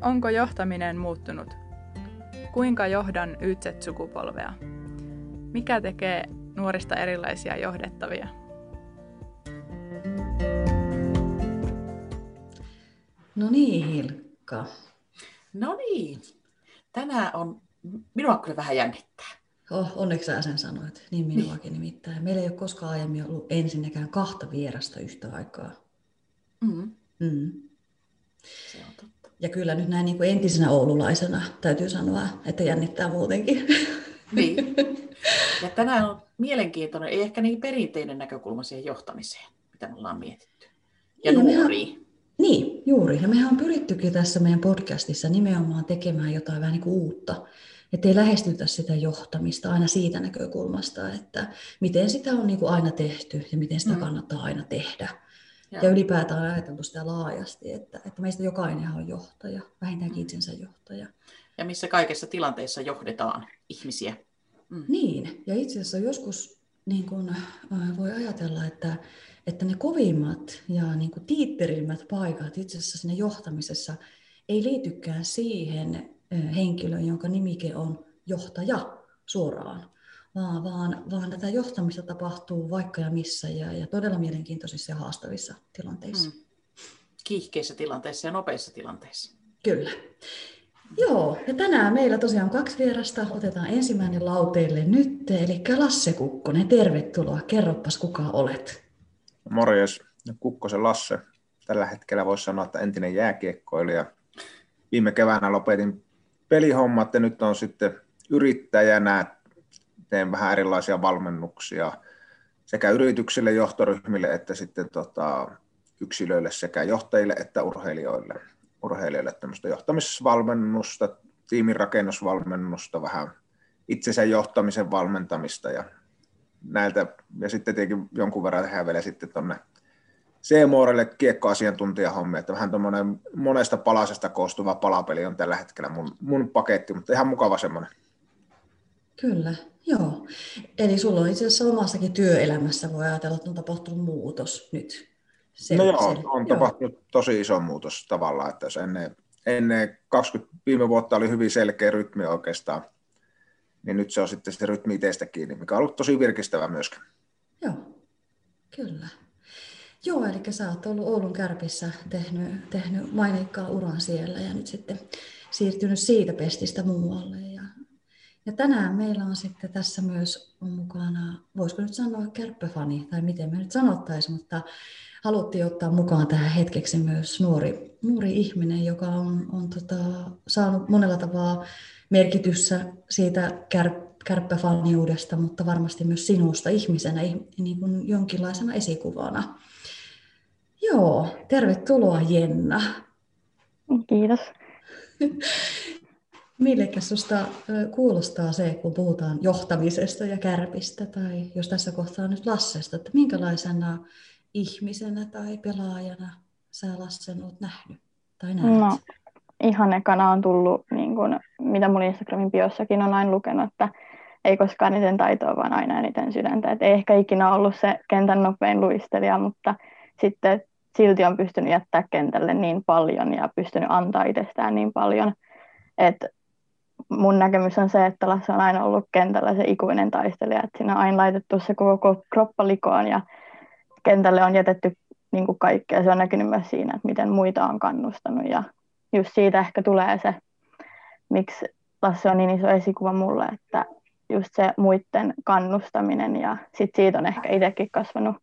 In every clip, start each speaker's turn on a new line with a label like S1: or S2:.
S1: Onko johtaminen muuttunut? Kuinka johdan YZ-sukupolvea? Mikä tekee nuorista erilaisia johdettavia?
S2: No niin, Hilkka.
S3: No niin. Tänään on, minua kyllä vähän jännittää.
S2: Oh, onneksi sä sen sanoit. Niin minuakin nimittäin. Meillä ei ole koskaan aiemmin ollut ensinnäkään kahta vierasta yhtä aikaa.
S3: Mm.
S2: Mm.
S3: Se on totta.
S2: Ja kyllä nyt näin niin kuin entisenä oululaisena täytyy sanoa, että jännittää muutenkin.
S3: Niin. Ja tänään on mielenkiintoinen, ei ehkä niin perinteinen näkökulma siihen johtamiseen, mitä me ollaan mietitty. Ja
S2: Niin, mehän-. Niin, juuri. Ja mehän on pyrittykin tässä meidän podcastissa nimenomaan tekemään jotain vähän niin kuin uutta. Että ei lähestytä sitä johtamista aina siitä näkökulmasta, että miten sitä on niin kuin aina tehty ja miten sitä
S3: Mm.
S2: kannattaa aina tehdä.
S3: Joo.
S2: Ja ylipäätään on ajateltu sitä laajasti, että, että meistä jokainen on johtaja, vähintäänkin itsensä johtaja.
S3: Ja missä kaikessa tilanteessa johdetaan ihmisiä. Mm.
S2: Niin, ja itse asiassa joskus niin kun, äh, voi ajatella, että, että ne kovimmat ja niin tiitterimmät paikat itse asiassa siinä johtamisessa ei liitykään siihen äh, henkilöön, jonka nimike on johtaja suoraan, vaan, vaan, vaan tätä johtamista tapahtuu vaikka ja missä ja, ja todella mielenkiintoisissa ja haastavissa tilanteissa.
S3: Mm. Kiihkeissä tilanteissa ja nopeissa tilanteissa.
S2: Kyllä. Joo, ja tänään meillä tosiaan kaksi vierasta. Otetaan ensimmäinen lauteille nyt, eli Lasse Kukkonen. Tervetuloa. Kerropas, kuka olet.
S4: Morjes, Kukkosen Lasse. Tällä hetkellä voisi sanoa, että entinen jääkiekkoilija. Viime keväänä lopetin pelihommat ja nyt on sitten yrittäjänä. Teen vähän erilaisia valmennuksia sekä yrityksille, johtoryhmille että sitten tota, yksilöille sekä johtajille että urheilijoille. Urheilijoille tämmöistä johtamisvalmennusta, tiimirakennusvalmennusta, vähän itsensä johtamisen valmentamista ja näiltä, ja sitten tietenkin jonkun verran tehdään vielä sitten tuonne C-muorelle kiekkoasiantuntijahommia, että vähän tuommoinen monesta palasesta koostuva palapeli on tällä hetkellä mun, mun paketti, mutta ihan mukava semmoinen.
S2: Kyllä, joo. Eli sulla on itse asiassa omassakin työelämässä, voi ajatella, että on tapahtunut muutos nyt. Sel-
S4: no joo,
S2: sel-
S4: on tapahtunut tosi iso muutos tavallaan, että jos ennen, ennen 20 viime vuotta oli hyvin selkeä rytmi oikeastaan, niin nyt se on sitten se rytmi itsestä kiinni, mikä on ollut tosi virkistävä myöskin.
S2: Joo, kyllä. Joo, eli sä oot ollut Oulun Kärpissä tehnyt, tehnyt maineikkaa uran siellä ja nyt sitten siirtynyt siitä pestistä muualle. Ja, ja tänään meillä on sitten tässä myös on mukana, voisiko nyt sanoa kärppäfani, tai miten me nyt sanottaisiin, mutta haluttiin ottaa mukaan tähän hetkeksi myös nuori, nuori ihminen, joka on, on tota, saanut monella tavalla merkityssä siitä kär, kärppäfaniudesta, mutta varmasti myös sinusta ihmisenä, niin kuin jonkinlaisena esikuvana. Joo, tervetuloa Jenna.
S5: Kiitos.
S2: Millekä susta kuulostaa se, kun puhutaan johtamisesta ja kärpistä, tai jos tässä kohtaa nyt Lassesta, että minkälaisena ihmisenä tai pelaajana sä Lassen oot nähnyt tai näet?
S5: No, ihan ekana on tullut, niin kun, mitä mun Instagramin biossakin on aina lukenut, että ei koskaan eniten taitoa, vaan aina eniten sydäntä. Et ei ehkä ikinä ollut se kentän nopein luistelija, mutta sitten silti on pystynyt jättää kentälle niin paljon ja pystynyt antaa itsestään niin paljon, että mun näkemys on se, että Lasse on aina ollut kentällä se ikuinen taistelija, että siinä on aina laitettu se koko kroppa likoon ja kentälle on jätetty niin kuin kaikkea. Se on näkynyt myös siinä, että miten muita on kannustanut ja just siitä ehkä tulee se, miksi Lasse on niin iso esikuva mulle, että just se muiden kannustaminen ja sit siitä on ehkä itsekin kasvanut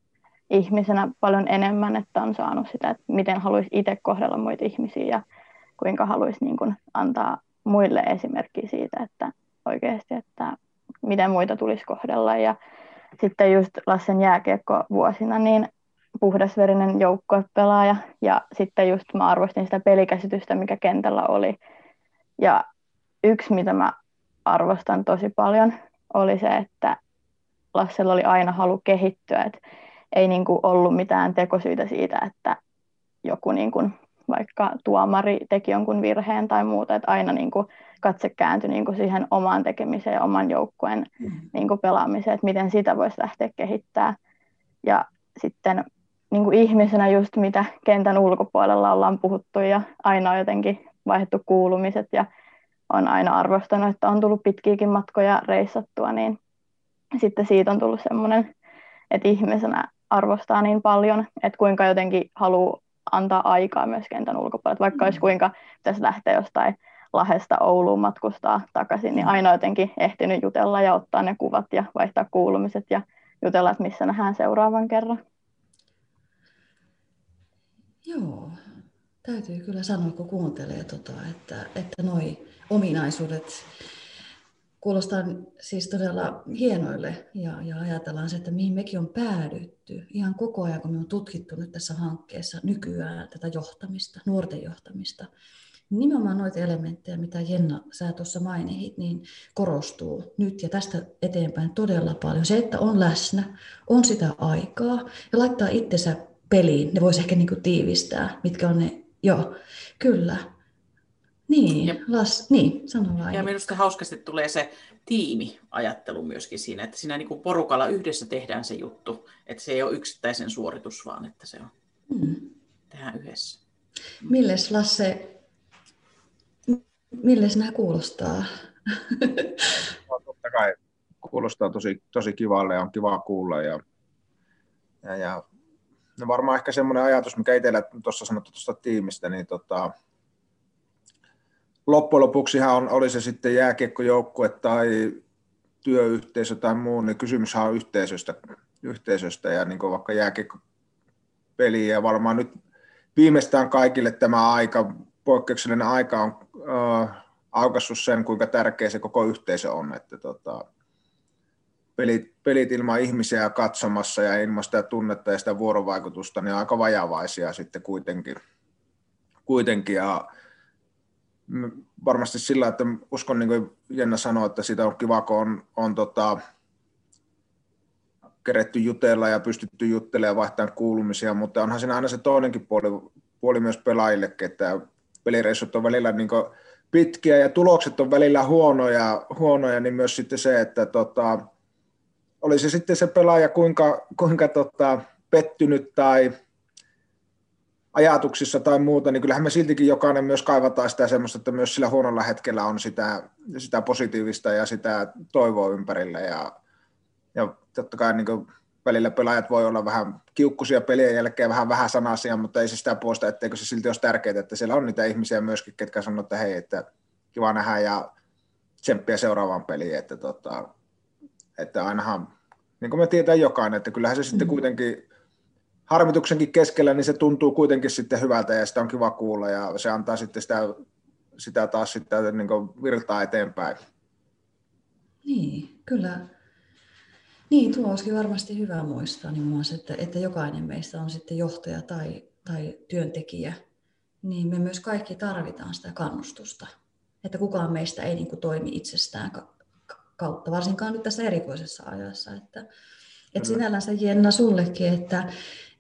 S5: ihmisenä paljon enemmän, että on saanut sitä, että miten haluaisi itse kohdella muita ihmisiä ja kuinka haluaisi niin kuin antaa muille esimerkkiä siitä, että oikeasti, että miten muita tulisi kohdella. Ja sitten just Lassen jääkiekko vuosina, niin puhdasverinen joukkuepelaaja ja sitten just mä arvostin sitä pelikäsitystä, mikä kentällä oli. Ja yksi, mitä mä arvostan tosi paljon, oli se, että Lassella oli aina halu kehittyä, että ei niin ollut mitään tekosyitä siitä, että joku niin kuin vaikka tuomari teki jonkun virheen tai muuta, että aina niin kuin katse kääntyi niin kuin siihen omaan tekemiseen ja oman joukkueen niin kuin pelaamiseen, että miten sitä voisi lähteä kehittämään. Ja sitten niin kuin ihmisenä just mitä kentän ulkopuolella ollaan puhuttu ja aina on jotenkin vaihdettu kuulumiset ja on aina arvostanut, että on tullut pitkiäkin matkoja reissattua, niin sitten siitä on tullut semmoinen, että ihmisenä arvostaa niin paljon, että kuinka jotenkin haluaa antaa aikaa myös kentän ulkopuolella. Vaikka olisi mm. kuinka pitäisi lähteä jostain Lahesta Ouluun matkustaa takaisin, niin mm. aina jotenkin ehtinyt jutella ja ottaa ne kuvat ja vaihtaa kuulumiset ja jutella, että missä nähdään seuraavan kerran.
S2: Joo, täytyy kyllä sanoa, kun kuuntelee, tota, että, että noi ominaisuudet kuulostaa siis todella hienoille ja, ja ajatellaan se, että mihin mekin on päädytty ihan koko ajan, kun me on tutkittu nyt tässä hankkeessa nykyään tätä johtamista, nuorten johtamista. Nimenomaan noita elementtejä, mitä Jenna sä tuossa mainit, niin korostuu nyt ja tästä eteenpäin todella paljon. Se, että on läsnä, on sitä aikaa ja laittaa itsensä peliin, ne voisi ehkä niin tiivistää, mitkä on ne, joo, kyllä, niin, ja, las, niin sano vaan.
S3: Ja minusta hauskasti tulee se tiimiajattelu myöskin siinä, että siinä niin kuin porukalla yhdessä tehdään se juttu, että se ei ole yksittäisen suoritus, vaan että se on, hmm. tehdään yhdessä.
S2: Milles Lasse, milles nämä kuulostaa?
S4: No, totta kai kuulostaa tosi, tosi kivalle ja on kiva kuulla ja, ja, ja no varmaan ehkä semmoinen ajatus, mikä itsellä tuossa sanottu tuosta tiimistä, niin tota, loppujen lopuksihan on, oli se sitten jääkiekkojoukkue tai työyhteisö tai muu, niin kysymyshän on yhteisöstä, yhteisöstä ja niin vaikka jääkiekkopeli ja varmaan nyt viimeistään kaikille tämä aika, poikkeuksellinen aika on äh, aukassut sen, kuinka tärkeä se koko yhteisö on, että tota, pelit, pelit ilman ihmisiä katsomassa ja ilman sitä tunnetta ja sitä vuorovaikutusta, niin aika vajavaisia sitten kuitenkin. kuitenkin ja varmasti sillä, että uskon, niin kuin Jenna sanoi, että siitä on kiva, kun on, on tota, keretty jutella ja pystytty juttelemaan ja vaihtamaan kuulumisia, mutta onhan siinä aina se toinenkin puoli, puoli myös pelaajille, että pelireissut on välillä niin pitkiä ja tulokset on välillä huonoja, huonoja niin myös sitten se, että tota, oli se sitten se pelaaja kuinka, kuinka tota, pettynyt tai ajatuksissa tai muuta, niin kyllähän me siltikin jokainen myös kaivataan sitä semmoista, että myös sillä huonolla hetkellä on sitä, sitä positiivista ja sitä toivoa ympärillä. Ja, ja totta kai niin välillä pelaajat voi olla vähän kiukkusia pelien jälkeen, vähän vähän sanasia, mutta ei se sitä poista, etteikö se silti olisi tärkeää, että siellä on niitä ihmisiä myöskin, ketkä sanoo, että hei, että kiva nähdä ja tsemppiä seuraavaan peliin, että, tota, että ainahan, niin kuin me tietää jokainen, että kyllähän se sitten mm. kuitenkin harmituksenkin keskellä, niin se tuntuu kuitenkin sitten hyvältä ja sitä on kiva kuulla ja se antaa sitten sitä, sitä taas sitten niin virtaa eteenpäin.
S2: Niin, kyllä. Niin, tuo olisikin varmasti hyvä muistaa niin muassa, että, että jokainen meistä on sitten johtaja tai, tai työntekijä, niin me myös kaikki tarvitaan sitä kannustusta. Että kukaan meistä ei niin kuin toimi itsestään kautta, varsinkaan nyt tässä erikoisessa ajassa. Että, että sinällänsä Jenna sullekin, että,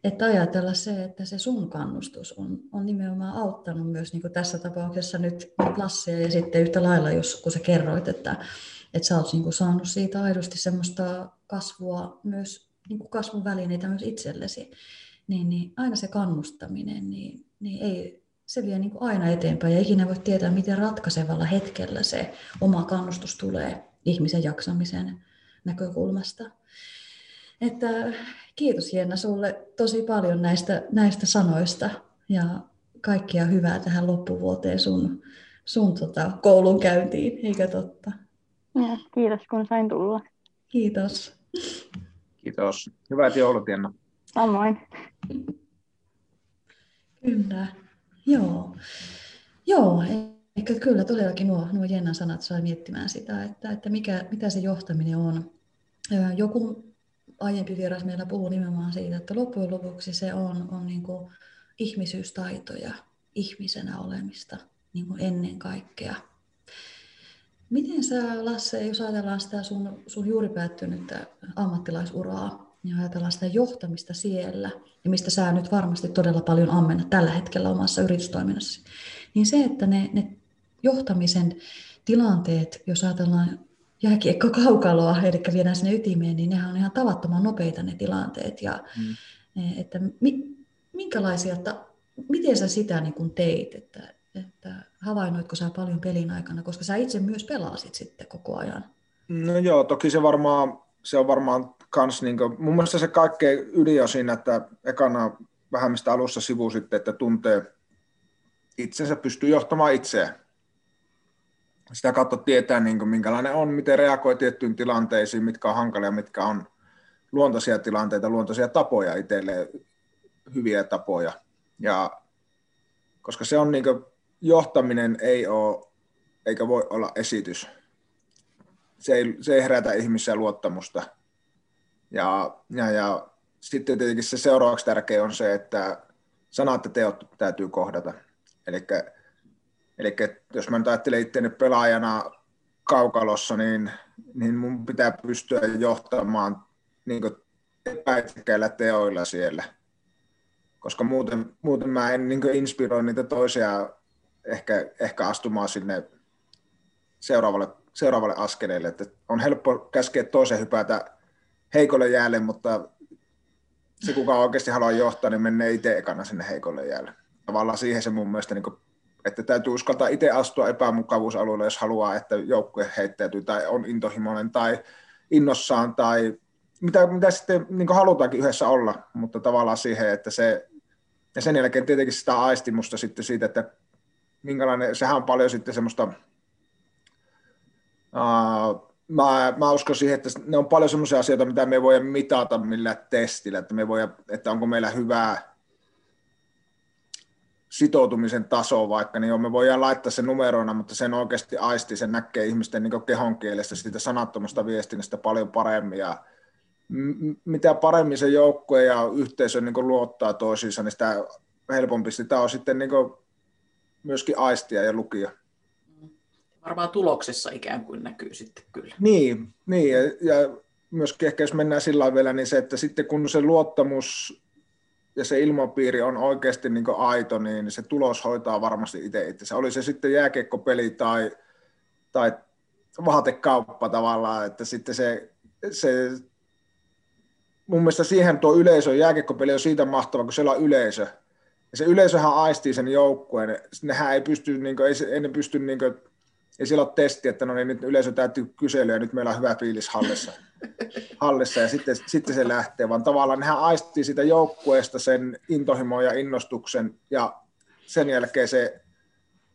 S2: että ajatella se, että se sun kannustus on, on nimenomaan auttanut myös niin kuin tässä tapauksessa nyt, Lassia ja sitten yhtä lailla, jos, kun sä kerroit, että, että sä oot niin kuin saanut siitä aidosti semmoista kasvua myös, niin kuin kasvun välineitä myös itsellesi, niin, niin aina se kannustaminen, niin, niin ei, se vie niin kuin aina eteenpäin ja ikinä voi tietää, miten ratkaisevalla hetkellä se oma kannustus tulee ihmisen jaksamisen näkökulmasta. Että kiitos Jenna sulle tosi paljon näistä, näistä sanoista ja kaikkia hyvää tähän loppuvuoteen sun, sun tota, koulun käyntiin, eikö totta?
S5: Ja, kiitos kun sain tulla.
S2: Kiitos.
S4: Kiitos. Hyvät joulut Jenna.
S5: Samoin.
S2: Kyllä. Joo. Joo, ehkä kyllä todellakin nuo, nuo Jennan sanat sai miettimään sitä, että, että mikä, mitä se johtaminen on. Joku aiempi vieras meillä puhui nimenomaan siitä, että loppujen lopuksi se on, on niin kuin ihmisyystaitoja, ihmisenä olemista niin kuin ennen kaikkea. Miten sä, Lasse, jos ajatellaan sitä sun, sun juuri päättynyttä ammattilaisuraa ja ajatellaan sitä johtamista siellä, ja mistä sä nyt varmasti todella paljon ammennat tällä hetkellä omassa yritystoiminnassa, niin se, että ne, ne johtamisen tilanteet, jos ajatellaan jääkiekko kaukaloa, eli viedään sinne ytimeen, niin nehän on ihan tavattoman nopeita ne tilanteet. Ja, mm. E, että mi, minkälaisia, että miten sä sitä niin kuin teit, että, että havainnoitko sä paljon pelin aikana, koska sä itse myös pelasit sitten koko ajan?
S4: No joo, toki se varmaan, se on varmaan kans, niin kuin, mun mielestä se kaikkein ydin on siinä, että ekana vähän mistä alussa sivu sitten, että tuntee itsensä, pystyy johtamaan itseään. Sitä kautta tietää, niin kuin, minkälainen on, miten reagoi tiettyyn tilanteisiin, mitkä on hankalia, mitkä on luontaisia tilanteita, luontaisia tapoja itselleen, hyviä tapoja. Ja koska se on niin kuin, johtaminen ei ole, eikä voi olla esitys. Se ei, se ei herätä ihmisiä luottamusta. Ja, ja, ja sitten tietenkin se seuraavaksi tärkeä on se, että sanat ja teot täytyy kohdata. Eli jos mä nyt ajattelen itseäni pelaajana kaukalossa, niin, niin mun pitää pystyä johtamaan niin epäitsekkäillä teoilla siellä. Koska muuten, muuten mä en niin inspiroi niitä toisia ehkä, ehkä astumaan sinne seuraavalle, seuraavalle askeleelle. Että on helppo käskeä toisen hypätä heikolle jäälle, mutta se kuka oikeasti haluaa johtaa, niin menee itse ekana sinne heikolle jäälle. Tavallaan siihen se mun mielestä, niin että täytyy uskaltaa itse astua epämukavuusalueelle, jos haluaa, että joukkue heittäytyy tai on intohimoinen tai innossaan tai mitä, mitä sitten niin halutaankin yhdessä olla, mutta tavallaan siihen, että se, ja sen jälkeen tietenkin sitä aistimusta sitten siitä, että minkälainen, sehän on paljon sitten semmoista, uh, mä, mä uskon siihen, että ne on paljon semmoisia asioita, mitä me voidaan mitata millä testillä, että, me voidaan, että onko meillä hyvää sitoutumisen taso vaikka, niin me voidaan laittaa sen numeroina, mutta sen oikeasti aisti, sen näkee ihmisten niin kehon kielestä, siitä sanattomasta viestinnästä paljon paremmin ja mitä paremmin se joukkue ja yhteisö niin luottaa toisiinsa, niin sitä helpompi sitä on sitten niin myöskin aistia ja lukia.
S3: Varmaan tuloksessa ikään kuin näkyy sitten kyllä.
S4: Niin, niin ja, ja myöskin ehkä jos mennään sillä vielä, niin se, että sitten kun se luottamus ja se ilmapiiri on oikeasti niin aito, niin se tulos hoitaa varmasti itse itse. Oli se sitten jääkiekkopeli tai, tai vaatekauppa tavallaan, että sitten se, se mun mielestä siihen tuo yleisö, jääkiekkopeli on siitä mahtava, kun siellä on yleisö, ja se yleisöhän aistii sen joukkueen. Nehän ei pysty, niin kuin, ei, ei ne pysty, niin kuin, siellä ole testi, että no niin, nyt yleisö täytyy kyselyä ja nyt meillä on hyvä fiilis hallissa. hallissa ja sitten, sitten se lähtee, vaan tavallaan nehän aistii sitä joukkueesta sen intohimon ja innostuksen ja sen jälkeen se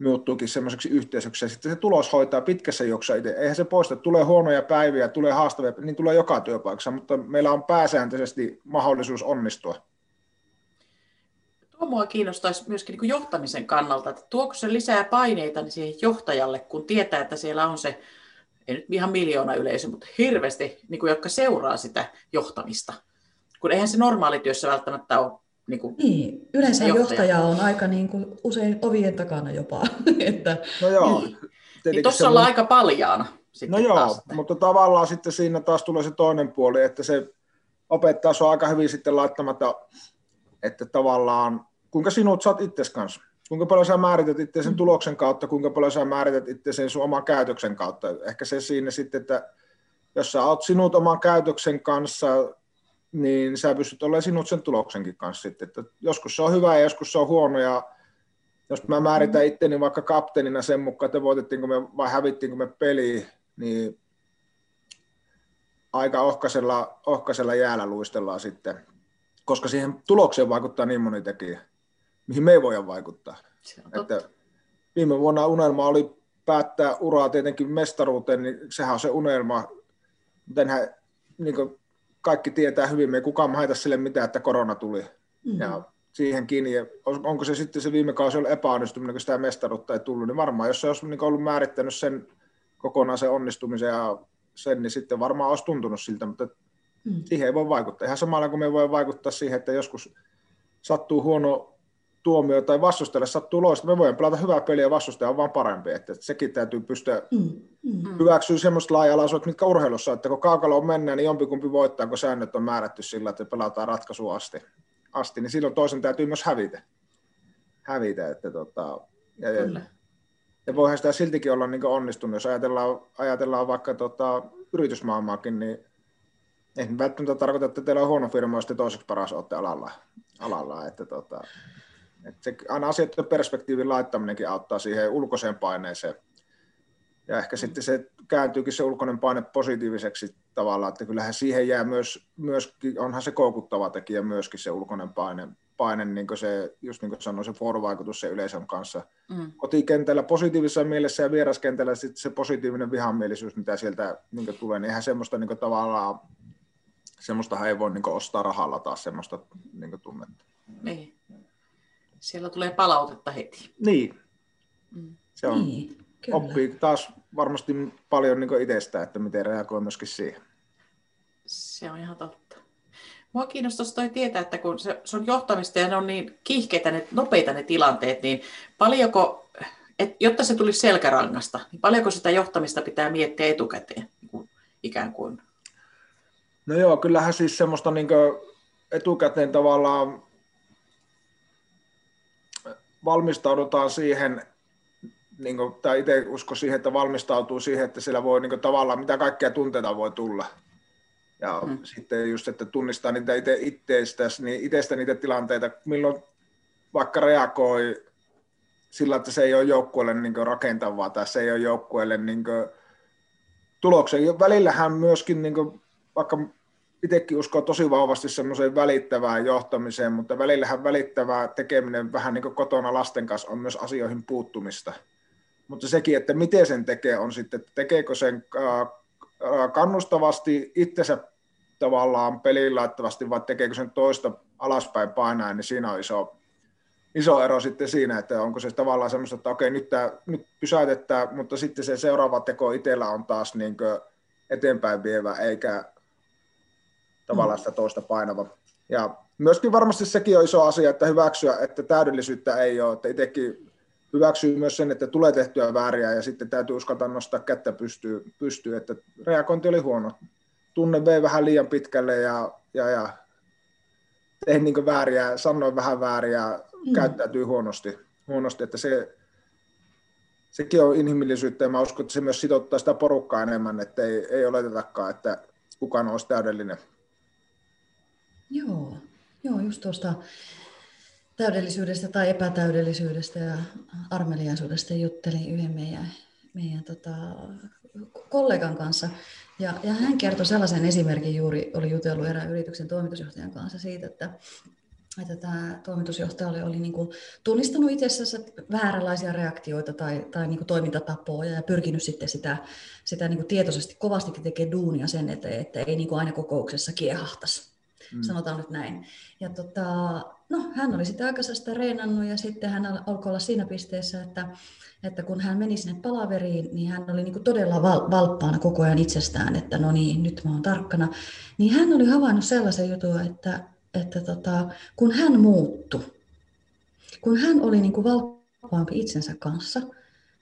S4: muuttuukin semmoiseksi yhteisöksi ja sitten se tulos hoitaa pitkässä juoksussa itse. Eihän se poista, tulee huonoja päiviä, tulee haastavia, niin tulee joka työpaikassa, mutta meillä on pääsääntöisesti mahdollisuus onnistua.
S3: Tuo mua kiinnostaisi myöskin niin johtamisen kannalta, että tuoko se lisää paineita niin siihen johtajalle, kun tietää, että siellä on se, ei nyt ihan miljoona yleisö, mutta hirveästi, niin kuin, jotka seuraa sitä johtamista. Kun eihän se normaalityössä välttämättä ole
S2: niin, kuin niin yleensä johtaja. johtaja on aika niin kuin usein ovien takana jopa. että,
S3: no joo. Niin, niin tuossa ollaan aika paljaana.
S4: no joo, taas. mutta tavallaan sitten siinä taas tulee se toinen puoli, että se opettaa sinua aika hyvin sitten laittamatta, että tavallaan kuinka sinut saat itses kanssa. Kuinka paljon sä määrität itse sen mm. tuloksen kautta, kuinka paljon sä määrität itse sen sun oman käytöksen kautta. Ehkä se siinä sitten, että jos sä oot sinut oman käytöksen kanssa, niin sä pystyt olemaan sinut sen tuloksenkin kanssa sitten. Että joskus se on hyvä ja joskus se on huono ja jos mä määritän mm. itteni vaikka kapteenina sen mukaan, että voitettiinko me vai hävittiinkö me peli, niin aika ohkaisella, ohkaisella jäällä luistellaan sitten, koska siihen tulokseen vaikuttaa niin moni tekijä mihin me ei voida vaikuttaa. Että viime vuonna unelma oli päättää uraa tietenkin mestaruuteen, niin sehän on se unelma. Tänhän, niin kaikki tietää hyvin, me ei kukaan haita sille mitään, että korona tuli. Mm-hmm. Ja siihen kiinni. Ja onko se sitten se viime kausi ollut epäonnistuminen, kun sitä mestaruutta ei tullut, niin varmaan jos se olisi niin ollut määrittänyt sen kokonaan sen onnistumisen ja sen, niin sitten varmaan olisi tuntunut siltä, mutta mm. siihen ei voi vaikuttaa. Ihan samalla kuin me voi vaikuttaa siihen, että joskus sattuu huono tuomio tai vastustajalle sattuu loista, me voimme pelata hyvää peliä ja vastustaja on vaan parempi. Että, sekin täytyy pystyä mm, mm. hyväksyä semmoista laaja mitkä urheilussa, että kun kaukalo mennään, niin jompikumpi voittaa, kun säännöt on määrätty sillä, että pelataan ratkaisu asti, asti niin silloin toisen täytyy myös hävitä. hävitä että tota, ja, Kyllä. ja voihan sitä siltikin olla niin onnistunut, jos ajatellaan, ajatellaan vaikka tota, yritysmaailmaakin, niin ei välttämättä tarkoita, että teillä on huono firma, jos te toiseksi paras olette alalla. alalla että tota, Et se, aina asioiden perspektiivin laittaminenkin auttaa siihen ulkoiseen paineeseen. Ja ehkä sitten se kääntyykin se ulkoinen paine positiiviseksi tavallaan, että kyllähän siihen jää myös, myöskin, onhan se koukuttava tekijä myöskin se ulkoinen paine, paine niin kuin se, just niin kuin sanoin, se vuorovaikutus se yleisön kanssa. Mm. Kotikentällä positiivisessa mielessä ja vieraskentällä sitten se positiivinen vihamielisyys, mitä sieltä niin tulee, niin eihän semmoista niin tavallaan, semmoista ei voi niin ostaa rahalla taas semmoista niin tunnetta.
S3: Niin. Siellä tulee palautetta heti.
S4: Niin. Mm. Se on, niin, oppii taas varmasti paljon niin itsestä, että miten reagoi myöskin siihen.
S3: Se on ihan totta. Mua kiinnostaisi toi tietää, että kun se, se on johtamista ja ne on niin kiihkeitä, ne, nopeita ne tilanteet, niin paljonko, et, jotta se tulisi selkärangasta, niin paljonko sitä johtamista pitää miettiä etukäteen, niin kuin, ikään kuin?
S4: No joo, kyllähän siis semmoista niin etukäteen tavallaan valmistaudutaan siihen, niin kuin, tai itse usko siihen, että valmistautuu siihen, että siellä voi niin kuin, tavallaan, mitä kaikkea tunteita voi tulla. Ja hmm. sitten just, että tunnistaa niitä itse itsestä, niin itsestä niitä tilanteita, milloin vaikka reagoi sillä, että se ei ole joukkueelle niin rakentavaa tai se ei ole joukkueelle niin tuloksen. Välillähän myöskin, niin kuin, vaikka itsekin uskoo tosi vahvasti semmoiseen välittävään johtamiseen, mutta välillähän välittävää tekeminen vähän niin kuin kotona lasten kanssa on myös asioihin puuttumista. Mutta sekin, että miten sen tekee, on sitten, että tekeekö sen kannustavasti itsensä tavallaan pelin laittavasti, vai tekeekö sen toista alaspäin painaa, niin siinä on iso, iso ero sitten siinä, että onko se tavallaan semmoista, että okei, nyt, tämä, nyt pysäytetään, mutta sitten se seuraava teko itsellä on taas niin eteenpäin vievä, eikä tavallaan sitä toista painava. Ja myöskin varmasti sekin on iso asia, että hyväksyä, että täydellisyyttä ei ole, että itsekin hyväksyy myös sen, että tulee tehtyä vääriä ja sitten täytyy uskaltaa nostaa kättä pystyy, pystyy että reagointi oli huono. Tunne vei vähän liian pitkälle ja, ja, ja tein niin vääriä, sanoin vähän vääriä, mm. käyttäytyy huonosti, huonosti, että se, sekin on inhimillisyyttä ja mä uskon, että se myös sitouttaa sitä porukkaa enemmän, että ei, ei oletetakaan, että kukaan olisi täydellinen.
S2: Joo, joo just tuosta täydellisyydestä tai epätäydellisyydestä ja armeliaisuudesta juttelin yhden meidän, meidän tota, kollegan kanssa. Ja, ja hän kertoi sellaisen esimerkin juuri, oli jutellut erään yrityksen toimitusjohtajan kanssa siitä, että, että tämä toimitusjohtaja oli, oli niin kuin tunnistanut itsessään vääränlaisia reaktioita tai, tai niin kuin toimintatapoja ja pyrkinyt sitten sitä, sitä niin kuin tietoisesti kovastikin tekemään duunia sen eteen, että ei niin kuin aina kokouksessa kiehahtaisi mm. sanotaan nyt näin. Ja tota, no, hän oli sitä aikaisesta reenannut ja sitten hän alkoi olla siinä pisteessä, että, että kun hän meni sinne palaveriin, niin hän oli niin todella val- valppaana koko ajan itsestään, että no niin, nyt mä oon tarkkana. Niin hän oli havainnut sellaisen jutun, että, että tota, kun hän muuttui, kun hän oli niin kuin valppaampi itsensä kanssa,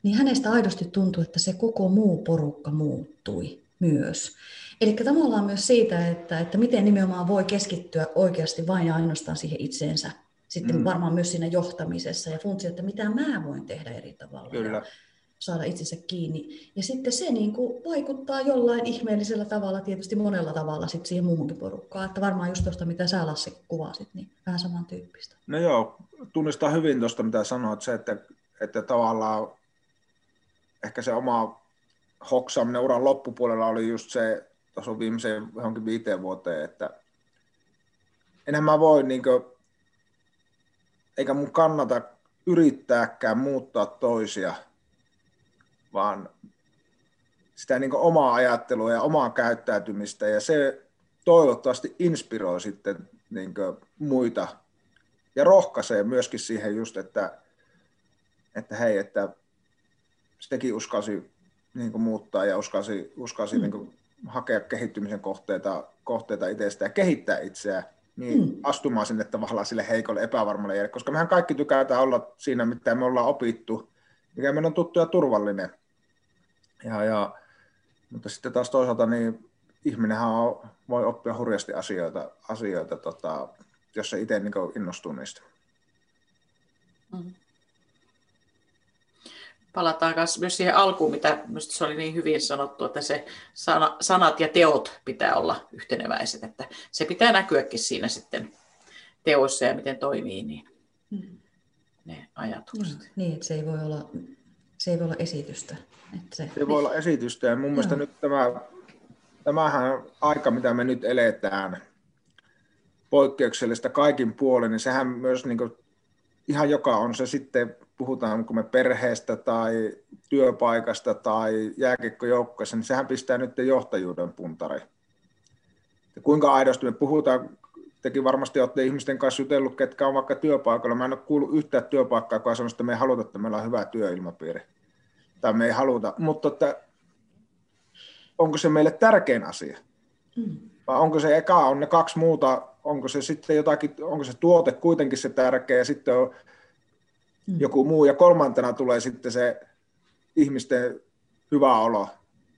S2: niin hänestä aidosti tuntui, että se koko muu porukka muuttui myös. Eli tavallaan myös siitä, että, että miten nimenomaan voi keskittyä oikeasti vain ja ainoastaan siihen itseensä. Sitten mm. varmaan myös siinä johtamisessa ja funtsia, että mitä mä voin tehdä eri tavalla. Kyllä. Ja saada itsensä kiinni. Ja sitten se niin kuin vaikuttaa jollain ihmeellisellä tavalla, tietysti monella tavalla sit siihen muuhunkin porukkaan. Että varmaan just tuosta, mitä sä Lassi kuvasit, niin vähän samantyyppistä.
S4: No joo, tunnistaa hyvin tuosta, mitä sanoit, se, että, että tavallaan ehkä se oma hoksaaminen uran loppupuolella oli just se, tuossa on viimeiseen johonkin viiteen vuoteen, että enää mä voi, niin kuin, eikä mun kannata yrittääkään muuttaa toisia, vaan sitä niin omaa ajattelua ja omaa käyttäytymistä, ja se toivottavasti inspiroi sitten niin muita ja rohkaisee myöskin siihen just, että, että hei, että sitäkin uskalsi niin muuttaa ja uskalsi, uskalsi mm. niin hakea kehittymisen kohteita, kohteita itsestä ja kehittää itseään, niin mm. astumaan sinne tavallaan sille heikolle epävarmalle jäljelle, koska mehän kaikki tykätään olla siinä, mitä me ollaan opittu, mikä meidän on tuttu ja turvallinen. Ja, ja, mutta sitten taas toisaalta niin ihminenhän on, voi oppia hurjasti asioita, asioita tota, jos se itse niin innostuu niistä. Mm
S3: palataan myös siihen alkuun, mitä minusta se oli niin hyvin sanottu, että se sana, sanat ja teot pitää olla yhteneväiset, että se pitää näkyäkin siinä sitten teoissa ja miten toimii. Niin. Hmm. ne ajatukset.
S2: Mm, niin, että se ei voi olla, se ei voi olla esitystä. Että se,
S4: se voi olla esitystä ja mun mielestä nyt tämä, tämähän aika, mitä me nyt eletään, poikkeuksellista kaikin puolin, niin sehän myös niin kuin, ihan joka on se sitten, puhutaan kun me perheestä tai työpaikasta tai jääkiekkojoukkoissa, niin sehän pistää nyt johtajuuden puntari. Ja kuinka aidosti me puhutaan, tekin varmasti olette ihmisten kanssa jutellut, ketkä on vaikka työpaikalla. Mä en ole kuullut yhtään työpaikkaa, joka sanoo, että me ei haluta, että meillä on hyvä työilmapiiri. Tai me ei haluta. Mutta että, onko se meille tärkein asia? Mm. Vai onko se eka, on ne kaksi muuta, onko se sitten jotakin, onko se tuote kuitenkin se tärkeä ja sitten on mm. joku muu. Ja kolmantena tulee sitten se ihmisten hyvä olo.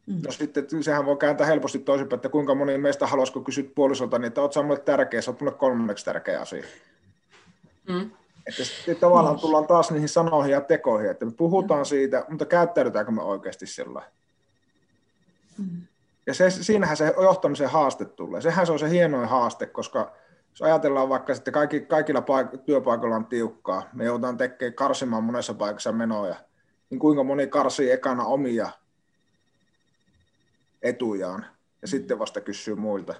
S4: Mm. No sitten sehän voi kääntää helposti toisinpäin, että kuinka moni meistä haluaisi, kun kysyt puolisolta, niin että oot sä mulle tärkeä, sä oot mulle kolmanneksi tärkeä asia. Mm. Että sitten tavallaan mm. tullaan taas niihin sanoihin ja tekoihin, että me puhutaan mm. siitä, mutta käyttäydytäänkö me oikeasti sillä mm. Ja se, siinähän se johtamisen haaste tulee. Sehän se on se hienoin haaste, koska jos ajatellaan vaikka sitten kaikki, kaikilla paik- työpaikoilla on tiukkaa, me joudutaan tekemään karsimaan monessa paikassa menoja, niin kuinka moni karsii ekana omia etujaan ja mm. sitten vasta kysyy muilta.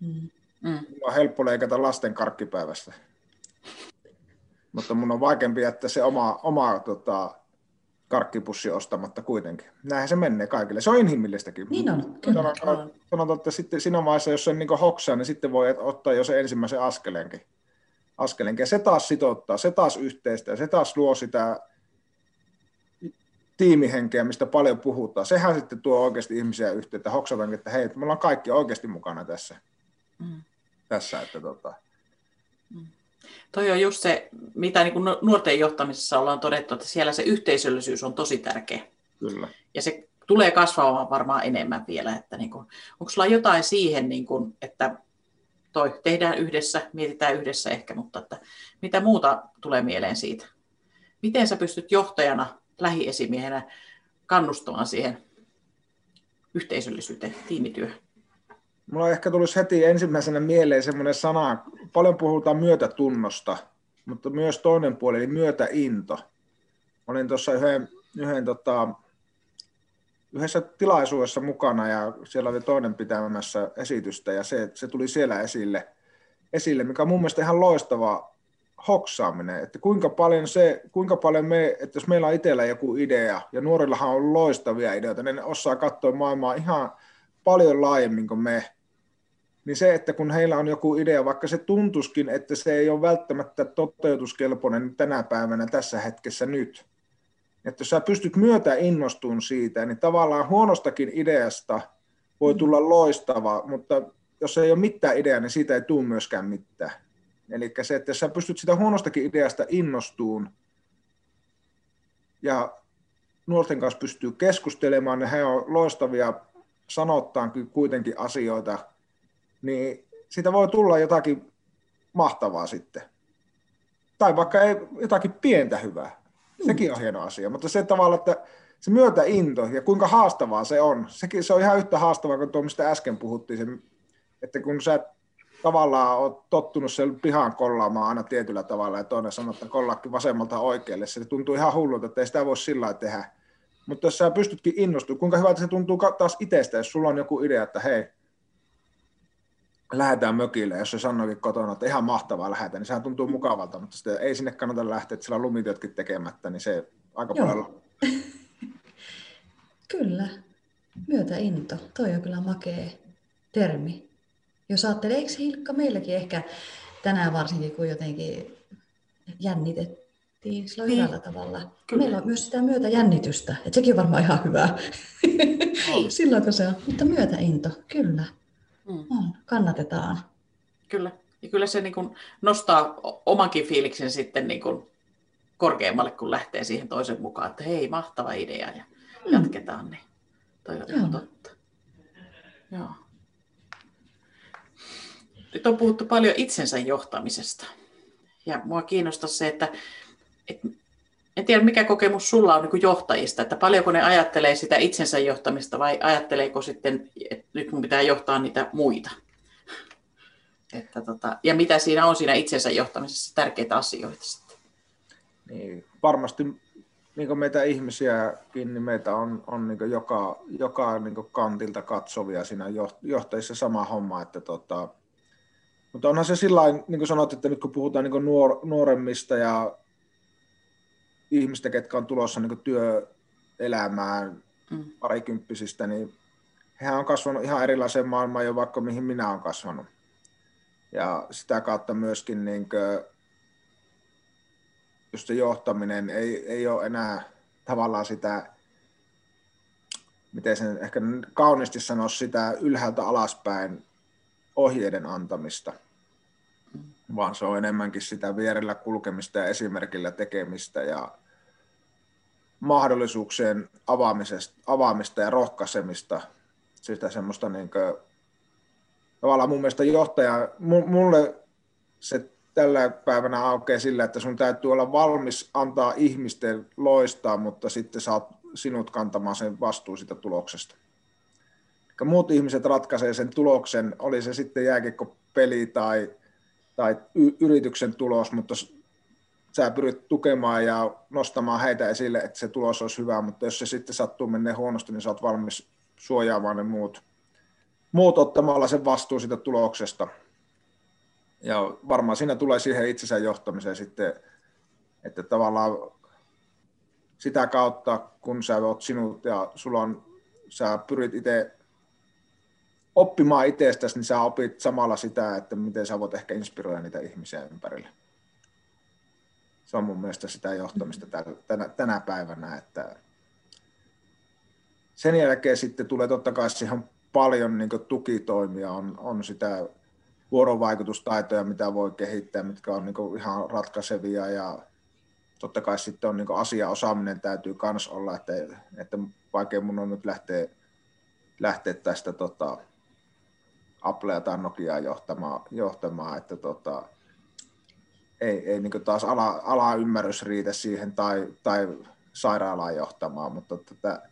S4: Mm. Mm. On helppo leikata lasten karkkipäivästä, mutta mun on vaikeampi jättää se oma, oma tota, karkkipussi ostamatta kuitenkin. Näinhän se menee kaikille. Se on inhimillistäkin.
S2: Niin on, kyllä. Sanotaan,
S4: sanotaan että sitten siinä vaiheessa, jos se on niin hoksaa, niin sitten voi ottaa jo se ensimmäisen askeleenkin. askeleenkin. Ja se taas sitouttaa, se taas yhteistä ja se taas luo sitä tiimihenkeä, mistä paljon puhutaan. Sehän sitten tuo oikeasti ihmisiä yhteen, että hoksataankin, että hei, me ollaan kaikki oikeasti mukana tässä. Mm. Tässä, että tota...
S3: Mm. Toi on just se, mitä niin kuin nuorten johtamisessa ollaan todettu, että siellä se yhteisöllisyys on tosi tärkeä.
S4: Kyllä.
S3: Ja se tulee kasvamaan varmaan enemmän vielä. Että niin kuin, onko sulla jotain siihen, niin kuin, että toi tehdään yhdessä, mietitään yhdessä ehkä, mutta että mitä muuta tulee mieleen siitä? Miten sä pystyt johtajana lähiesimiehenä kannustamaan siihen yhteisöllisyyteen, tiimityöhön?
S4: Mulla ehkä tulisi heti ensimmäisenä mieleen semmoinen sana, paljon puhutaan myötätunnosta, mutta myös toinen puoli, eli myötäinto. Olin tuossa yhden, yhden tota, yhdessä tilaisuudessa mukana ja siellä oli toinen pitämässä esitystä ja se, se tuli siellä esille, esille, mikä on mun mielestä ihan loistava hoksaaminen, että kuinka paljon se, kuinka paljon me, että jos meillä on itsellä joku idea, ja nuorillahan on loistavia ideoita, niin ne osaa katsoa maailmaa ihan paljon laajemmin kuin me, niin se, että kun heillä on joku idea, vaikka se tuntuskin, että se ei ole välttämättä toteutuskelpoinen tänä päivänä tässä hetkessä nyt, että jos sä pystyt myötä innostumaan siitä, niin tavallaan huonostakin ideasta voi tulla loistava, mutta jos ei ole mitään ideaa, niin siitä ei tule myöskään mitään. Eli se, että jos sä pystyt sitä huonostakin ideasta innostuun ja nuorten kanssa pystyy keskustelemaan, niin he on loistavia sanottaan kuitenkin asioita, niin siitä voi tulla jotakin mahtavaa sitten. Tai vaikka ei jotakin pientä hyvää. Sekin on hieno asia, mutta se tavalla, että se myötäinto ja kuinka haastavaa se on, sekin, se on ihan yhtä haastavaa kuin tuo, mistä äsken puhuttiin, se, että kun sä tavallaan olet tottunut sen pihaan kollaamaan aina tietyllä tavalla, ja toinen sanoo, että kollaakin vasemmalta oikealle. Se tuntuu ihan hullulta, että ei sitä voi sillä tehdä. Mutta jos sä pystytkin innostumaan, kuinka hyvältä se tuntuu taas itsestä, jos sulla on joku idea, että hei, lähdetään mökille, jos se sanoikin kotona, että ihan mahtavaa lähdetään, niin sehän tuntuu mukavalta, mutta sitten ei sinne kannata lähteä, että sillä on lumityötkin tekemättä, niin se aika Joo. paljon...
S2: kyllä, myötäinto, toi on kyllä makea termi. Jos ajattelee, eikö Hilkka meilläkin ehkä tänään varsinkin, kun jotenkin jännitettiin sillä niin. hyvällä tavalla. Kyllä. Meillä on myös sitä myötä jännitystä, että sekin on varmaan ihan hyvää. Silloin kun se on, mutta myötäinto, kyllä. Mm. Kannatetaan.
S3: Kyllä. Ja kyllä se niin kuin nostaa omankin fiiliksen sitten niin kuin korkeammalle, kun lähtee siihen toisen mukaan, että hei, mahtava idea ja mm. jatketaan. Niin toi on Joo. totta. Joo. Nyt on puhuttu paljon itsensä johtamisesta. Ja mua kiinnostaa se, että, että en tiedä mikä kokemus sulla on niin johtajista, että paljonko ne ajattelee sitä itsensä johtamista vai ajatteleeko sitten, että nyt mun pitää johtaa niitä muita. Että tota, ja mitä siinä on siinä itsensä johtamisessa tärkeitä asioita sitten?
S4: Niin, varmasti niin meitä ihmisiäkin, niin meitä on, on niin joka, joka niin kantilta katsovia siinä johtajissa sama homma, että tota, mutta onhan se sillä niin kuin sanot, että nyt kun puhutaan niin nuor, nuoremmista ja ihmistä, ketkä on tulossa niin työelämään mm. parikymppisistä, niin hehän on kasvanut ihan erilaiseen maailmaan jo vaikka mihin minä olen kasvanut. Ja sitä kautta myöskin niin kuin, just se johtaminen ei, ei ole enää tavallaan sitä, miten sen ehkä kauniisti sanoa, sitä ylhäältä alaspäin ohjeiden antamista, vaan se on enemmänkin sitä vierellä kulkemista ja esimerkillä tekemistä ja mahdollisuuksien avaamisesta, avaamista ja rohkaisemista, sitä semmoista niin kuin, tavallaan mun mielestä johtaja, mulle se tällä päivänä aukeaa sillä, että sun täytyy olla valmis antaa ihmisten loistaa, mutta sitten saat sinut kantamaan sen vastuun siitä tuloksesta. Eli muut ihmiset ratkaisee sen tuloksen, oli se sitten jääkiekkopeli tai, tai y- yrityksen tulos, mutta sä pyrit tukemaan ja nostamaan heitä esille, että se tulos olisi hyvä, mutta jos se sitten sattuu mennä huonosti, niin sä oot valmis suojaamaan ne muut, muut ottamalla sen vastuun siitä tuloksesta. Ja varmaan siinä tulee siihen itsensä johtamiseen sitten, että tavallaan sitä kautta, kun sä oot sinut ja sulla on, sä pyrit itse oppimaan itsestäsi, niin sä opit samalla sitä, että miten sä voit ehkä inspiroida niitä ihmisiä ympärille. Se on mun mielestä sitä johtamista tänä, tänä päivänä, että sen jälkeen sitten tulee totta kai siihen paljon niin tukitoimia, on, on sitä vuorovaikutustaitoja, mitä voi kehittää, mitkä on niin ihan ratkaisevia ja totta kai sitten on niin asiaosaaminen täytyy myös olla, että, että vaikea mun on nyt lähteä, lähteä tästä tota, Applea tai Nokiaa johtamaan, johtamaan että tota, ei, ei niin taas ala, ala ymmärrys riitä siihen tai, tai sairaalaan johtamaan, mutta tätä,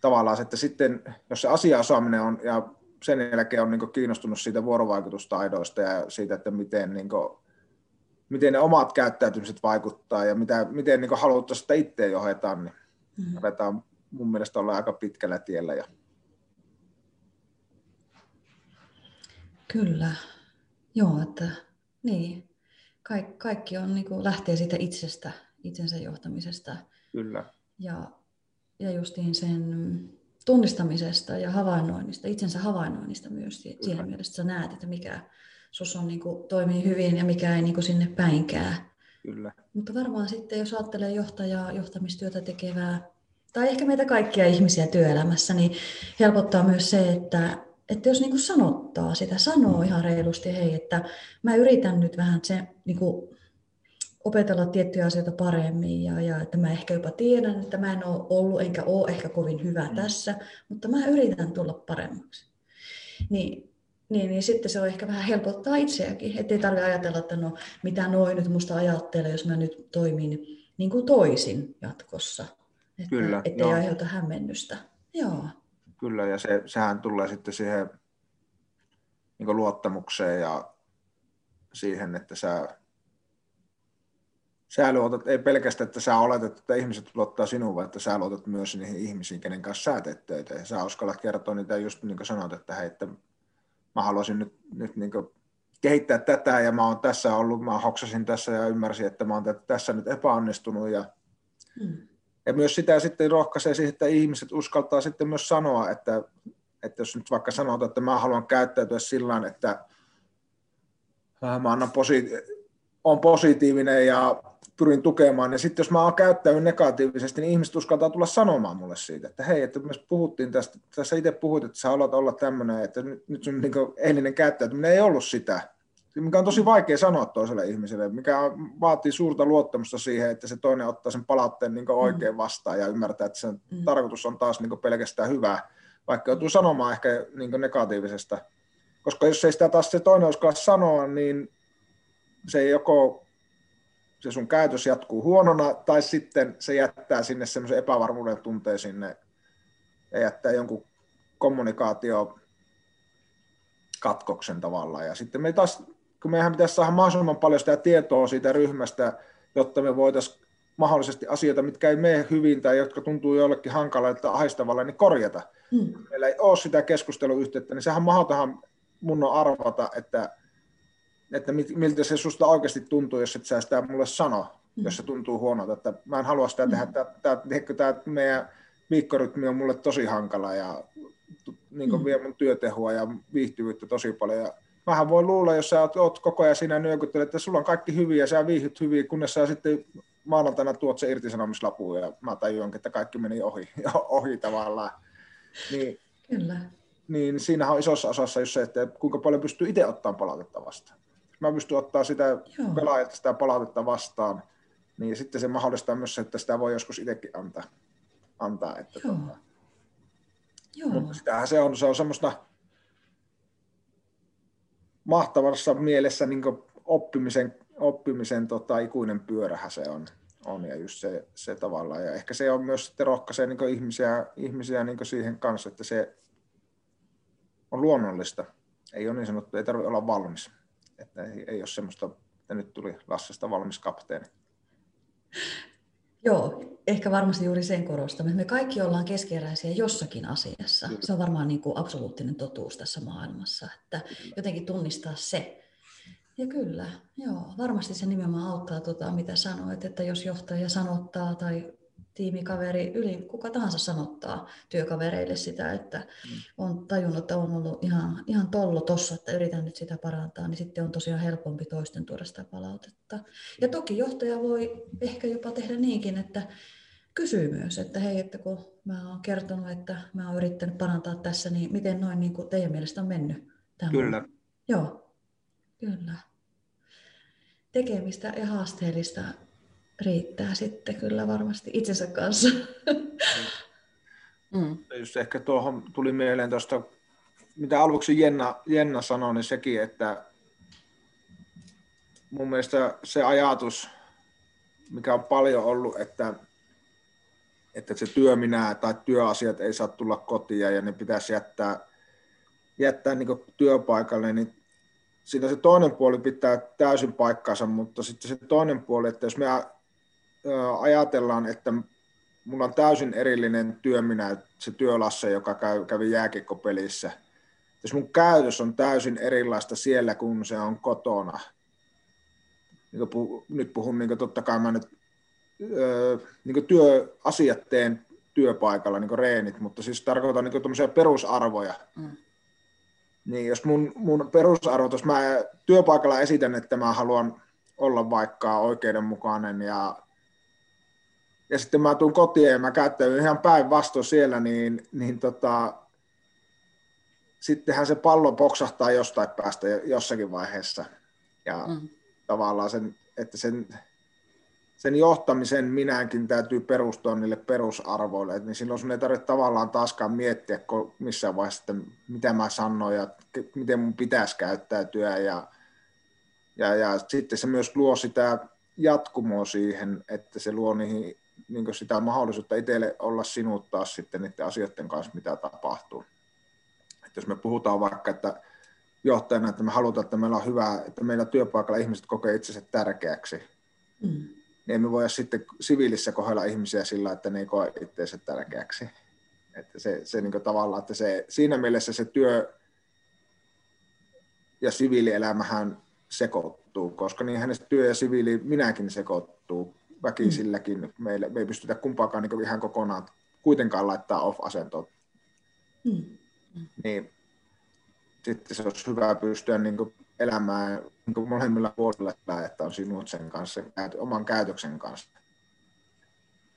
S4: tavallaan se, että sitten, jos se asiaosaaminen on ja sen jälkeen on niin kiinnostunut siitä vuorovaikutustaidoista ja siitä, että miten, niin kuin, miten ne omat käyttäytymiset vaikuttaa ja mitä, miten niin haluttaisiin sitä itse johdetaan, niin mm-hmm. aletaan mun mielestä olla aika pitkällä tiellä. Ja...
S2: Kyllä, joo, että niin. Kaik, kaikki on, niin kuin, lähtee siitä itsestä, itsensä johtamisesta.
S4: Kyllä.
S2: Ja, ja justiin sen tunnistamisesta ja havainnoinnista, itsensä havainnoinnista myös siihen mielessä, että sä näet, että mikä sus on, niin kuin, toimii hyvin ja mikä ei niin kuin, sinne päinkään.
S4: Kyllä.
S2: Mutta varmaan sitten, jos ajattelee johtajaa, johtamistyötä tekevää, tai ehkä meitä kaikkia ihmisiä työelämässä, niin helpottaa myös se, että, että jos niin kuin sanottaa sitä, sanoo ihan reilusti, hei, että mä yritän nyt vähän se, niin kuin, opetella tiettyjä asioita paremmin ja, ja että mä ehkä jopa tiedän, että mä en ole ollut enkä ole ehkä kovin hyvä mm. tässä, mutta mä yritän tulla paremmaksi. Niin, niin, niin sitten se on ehkä vähän helpottaa itseäkin, ettei tarvitse ajatella, että no mitä noin nyt musta ajattelee, jos mä nyt toimin niin kuin toisin jatkossa. Että, Kyllä, ettei joo. aiheuta hämmennystä. Joo.
S4: Kyllä, ja se, sehän tulee sitten siihen niin luottamukseen ja siihen, että sä sä luotat, ei pelkästään, että sä oletat, että ihmiset luottaa sinuun, vaan että sä luotat myös niihin ihmisiin, kenen kanssa sä teet töitä. Ja sä uskallat kertoa niitä just niin kuin sanot, että hei, että mä haluaisin nyt, nyt niin kehittää tätä ja mä oon tässä ollut, mä hoksasin tässä ja ymmärsin, että mä oon tässä nyt epäonnistunut ja, hmm. Ja myös sitä sitten rohkaisee siihen, että ihmiset uskaltaa sitten myös sanoa, että, että jos nyt vaikka sanotaan, että mä haluan käyttäytyä sillä että mä annan posi- on positiivinen ja pyrin tukemaan. Ja sitten jos mä oon käyttänyt negatiivisesti, niin ihmiset uskaltaa tulla sanomaan mulle siitä, että hei, että me puhuttiin tästä, tässä itse puhuit, että sä haluat olla tämmöinen, että nyt, nyt sun niin eilinen käyttäytyminen ei ollut sitä. Mikä on tosi vaikea sanoa toiselle ihmiselle, mikä vaatii suurta luottamusta siihen, että se toinen ottaa sen palautteen niin oikein mm. vastaan ja ymmärtää, että sen mm. tarkoitus on taas niin pelkästään hyvää, vaikka joutuu sanomaan ehkä niin negatiivisesta. Koska jos ei sitä taas se toinen uskalla sanoa, niin se joko se sun käytös jatkuu huonona, tai sitten se jättää sinne semmoisen epävarmuuden tunteen sinne ja jättää jonkun kommunikaatio katkoksen tavallaan. Ja sitten me taas, kun meidän pitäisi saada mahdollisimman paljon sitä tietoa siitä ryhmästä jotta me voitaisiin mahdollisesti asioita, mitkä ei mene hyvin tai jotka tuntuu jollekin hankalalta haistavalla, niin korjata. Mm. Meillä ei ole sitä keskusteluyhteyttä, niin sehän mahdotonhan mun on arvata, että, että miltä se susta oikeasti tuntuu, jos et sä sitä mulle sano, mm. jos se tuntuu huonolta. Että mä en halua sitä tehdä, että tämä, tämä meidän viikkorytmi on mulle tosi hankala ja niin mm. vie mun työtehua ja viihtyvyyttä tosi paljon. Ja mähän voi luulla, jos sä oot koko ajan siinä nyökyttelet, että sulla on kaikki hyviä ja sä viihdyt hyvin, kunnes sä sitten maanantaina tuot se irtisanomislapu ja mä tajuan, että kaikki meni ohi, ohi tavallaan. Niin,
S2: Kyllä.
S4: Niin siinähän on isossa osassa just se, että kuinka paljon pystyy itse ottamaan palautetta vastaan. Mä pystyn ottaa sitä Joo. pelaajat sitä palautetta vastaan, niin sitten se mahdollistaa myös se, että sitä voi joskus itsekin antaa. antaa että
S2: Joo. Tuota. Joo.
S4: Mutta sitähän se on, se on semmoista mahtavassa mielessä niin oppimisen, oppimisen tota, ikuinen pyörähän se on. on ja just se, se tavallaan. Ja ehkä se on myös sitten rohkaisee niin ihmisiä, ihmisiä niin siihen kanssa, että se on luonnollista. Ei ole niin sanottu, ei tarvitse olla valmis. Että ei, ei ole semmoista, että nyt tuli Lassesta valmis kapteeni.
S2: Joo, ehkä varmasti juuri sen korostaminen. Me kaikki ollaan keskeräisiä jossakin asiassa. Se on varmaan niin kuin absoluuttinen totuus tässä maailmassa, että jotenkin tunnistaa se. Ja kyllä, joo, varmasti se nimenomaan auttaa, tuota, mitä sanoit, että jos johtaja sanottaa tai tiimikaveri, yli kuka tahansa sanottaa työkavereille sitä, että mm. on tajunnut, että on ollut ihan, ihan tollo tossa, että yritän nyt sitä parantaa, niin sitten on tosiaan helpompi toisten tuoda sitä palautetta. Ja toki johtaja voi ehkä jopa tehdä niinkin, että kysyy myös, että hei, että kun mä oon kertonut, että mä oon yrittänyt parantaa tässä, niin miten noin niin kuin teidän mielestä on mennyt?
S4: Tämä kyllä.
S2: Joo, kyllä. Tekemistä ja haasteellista riittää sitten kyllä varmasti itsensä kanssa.
S4: Mm. Just ehkä tuohon tuli mieleen tuosta, mitä aluksi Jenna, Jenna sanoi, niin sekin, että mun mielestä se ajatus, mikä on paljon ollut, että, että se työminä tai työasiat ei saa tulla kotiin ja ne pitäisi jättää, jättää niin työpaikalle, niin siinä se toinen puoli pitää täysin paikkansa, mutta sitten se toinen puoli, että jos me ajatellaan, että mulla on täysin erillinen työ minä, se työlasse, joka käy, kävi jääkikkopelissä. Jos mun käytös on täysin erilaista siellä, kun se on kotona. Niin nyt puhun, niin totta kai mä nyt niin työasiat teen työpaikalla, niin reenit, mutta siis tarkoitan niin perusarvoja. Mm. Niin jos mun, mun perusarvot, jos mä työpaikalla esitän, että mä haluan olla vaikka oikeudenmukainen ja ja sitten mä tuun kotiin ja mä käyttäydyn ihan päinvastoin siellä, niin, niin tota, sittenhän se pallo poksahtaa jostain päästä jossakin vaiheessa. Ja mm. tavallaan sen, että sen, sen johtamisen minäkin täytyy perustua niille perusarvoille, niin silloin sun ei tarvitse tavallaan taaskaan miettiä missään vaiheessa, että mitä mä sanoin ja miten mun pitäisi käyttäytyä ja, ja, ja sitten se myös luo sitä jatkumoa siihen, että se luo niihin niin sitä mahdollisuutta itselle olla sinuttaa sitten niiden asioiden kanssa, mitä tapahtuu. Että jos me puhutaan vaikka, että johtajana, että me halutaan, että meillä on hyvä, että meillä työpaikalla ihmiset kokee itsensä tärkeäksi, mm. Niin emme voi sitten siviilissä kohdella ihmisiä sillä, että ne ei koe itseensä tärkeäksi. Että se, se niin tavallaan, että se, siinä mielessä se työ ja siviilielämähän sekoittuu, koska niin hänestä työ ja siviili minäkin sekoittuu väkisilläkin. Mm. Meille, me ei pystytä kumpaakaan niin ihan kokonaan kuitenkaan laittaa off-asentoon. Mm. Niin sitten se olisi hyvä pystyä niin elämään niin molemmilla puolilla, että on sinut sen kanssa, oman käytöksen kanssa.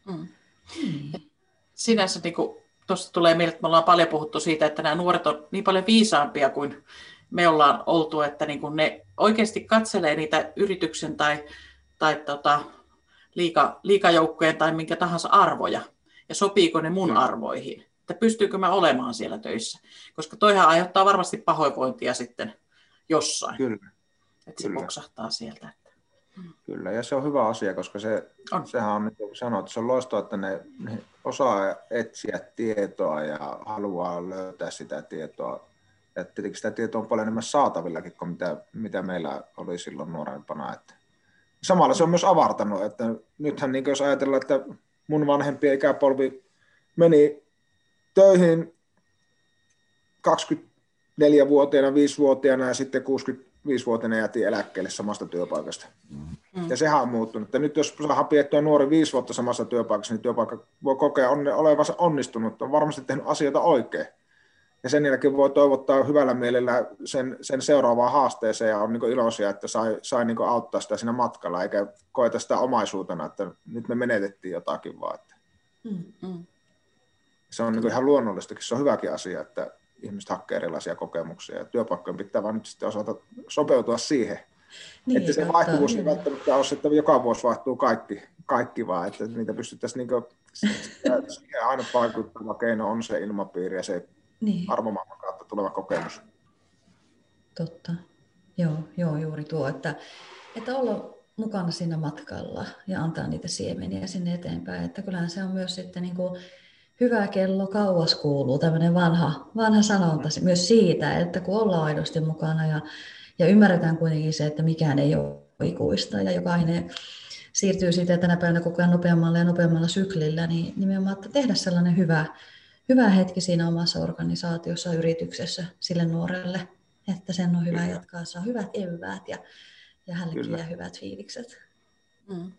S3: Mm. Sinänsä niin tuosta tulee mieleen, että me ollaan paljon puhuttu siitä, että nämä nuoret on niin paljon viisaampia kuin me ollaan oltu, että niin kuin ne oikeasti katselee niitä yrityksen tai, tai tota, liika, liikajoukkojen tai minkä tahansa arvoja, ja sopiiko ne mun mm. arvoihin, että pystyykö mä olemaan siellä töissä, koska toihan aiheuttaa varmasti pahoinvointia sitten jossain,
S4: Kyllä.
S3: että se Kyllä. boksahtaa sieltä.
S4: Kyllä, ja se on hyvä asia, koska se, on. sehän on, niin kuin sanoit, se on loistoa, että ne, ne osaa etsiä tietoa ja haluaa löytää sitä tietoa. Ja tietenkin sitä tietoa on paljon enemmän saatavillakin kuin mitä, mitä meillä oli silloin nuorempana. Että Samalla se on myös avartanut, että nythän niin jos ajatellaan, että mun vanhempi ikäpolvi meni töihin 24-vuotiaana, 5-vuotiaana ja sitten 65-vuotiaana jätiin eläkkeelle samasta työpaikasta. Mm. Ja sehän on muuttunut. Että nyt jos saadaan piettyä nuori viisi vuotta samassa työpaikassa, niin työpaikka voi kokea olevansa onnistunut, on varmasti tehnyt asioita oikein. Ja sen jälkeen voi toivottaa hyvällä mielellä sen, sen seuraavaan haasteeseen ja on niin iloisia, että sai, sai niin auttaa sitä siinä matkalla, eikä koeta sitä omaisuutena, että nyt me menetettiin jotakin vaan. Että. Mm, mm. Se on niin ihan luonnollistakin, se on hyväkin asia, että ihmiset hakee erilaisia kokemuksia ja työpaikkojen pitää vaan nyt sitten osata sopeutua siihen. Niin, että se vaihtuvuus ei välttämättä ole, että joka vuosi vaihtuu kaikki, kaikki vaan, että niitä pystyttäisiin niin siihen aina vaikuttava keino on se ilmapiiri ja se niin. arvomaailman kautta tuleva kokemus.
S2: Totta. Joo, joo, juuri tuo, että, että olla mukana siinä matkalla ja antaa niitä siemeniä sinne eteenpäin. Että kyllähän se on myös sitten niin kuin hyvä kello kauas kuuluu, tämmöinen vanha, vanha sanonta myös siitä, että kun ollaan aidosti mukana ja, ja ymmärretään kuitenkin se, että mikään ei ole ikuista ja jokainen siirtyy siitä tänä päivänä koko ajan nopeammalla ja nopeammalla syklillä, niin nimenomaan että tehdä sellainen hyvä, hyvä hetki siinä omassa organisaatiossa, yrityksessä sille nuorelle, että sen on hyvä jatkaa, saa hyvät eväät ja, ja hänellekin hyvät fiilikset. Mm.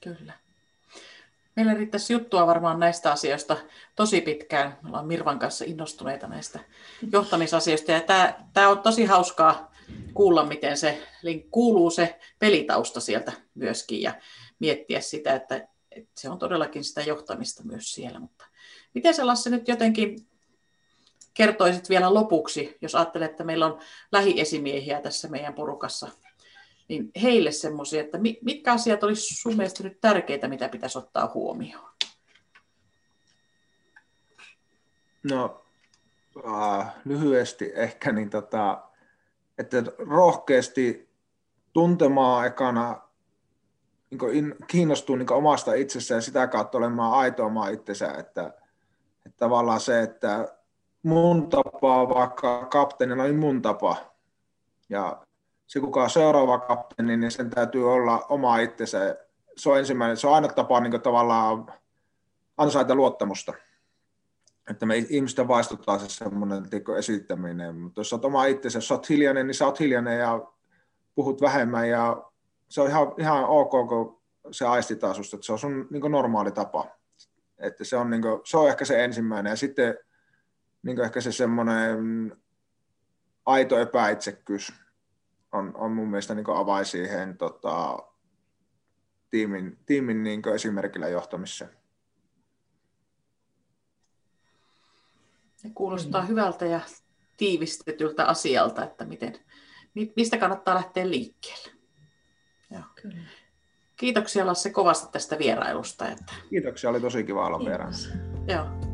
S3: Kyllä. Meillä riittäisi juttua varmaan näistä asioista tosi pitkään. Me ollaan Mirvan kanssa innostuneita näistä johtamisasioista. Ja tämä, tämä on tosi hauskaa kuulla, miten se kuuluu se pelitausta sieltä myöskin ja miettiä sitä, että, että se on todellakin sitä johtamista myös siellä. Mutta miten sä Lasse nyt jotenkin kertoisit vielä lopuksi, jos ajattelet, että meillä on lähiesimiehiä tässä meidän porukassa niin heille semmoisia, että mitkä asiat olisi sun mielestä nyt tärkeitä, mitä pitäisi ottaa huomioon?
S4: No äh, lyhyesti ehkä, niin tota, että rohkeasti tuntemaan ekana, niin kiinnostuu niin omasta itsessään ja sitä kautta olemaan aitoamaan itsensä, että, että tavallaan se, että mun tapa vaikka kapteenilla on mun tapa ja se kuka on seuraava kapteeni, niin sen täytyy olla oma itsensä. Se on ensimmäinen, se on aina tapa niin tavallaan ansaita luottamusta. Että me ihmisten vaistutaan se semmoinen tiko, esittäminen, mutta jos olet oma itsensä, jos olet hiljainen, niin sä oot hiljainen ja puhut vähemmän ja se on ihan, ihan ok, kun se aistitaan susta, että se on sun niin normaali tapa. Että se on, niin kuin, se on ehkä se ensimmäinen ja sitten niin ehkä se semmoinen aito epäitsekkyys on, on mun mielestä niin avain siihen tota, tiimin, tiimin niin esimerkillä johtamiseen.
S3: Se kuulostaa mm. hyvältä ja tiivistetyltä asialta, että miten, mistä kannattaa lähteä liikkeelle. Joo. Kyllä. Kiitoksia Lasse kovasti tästä vierailusta. Että...
S4: Kiitoksia, oli tosi kiva olla vieraana.
S3: Joo.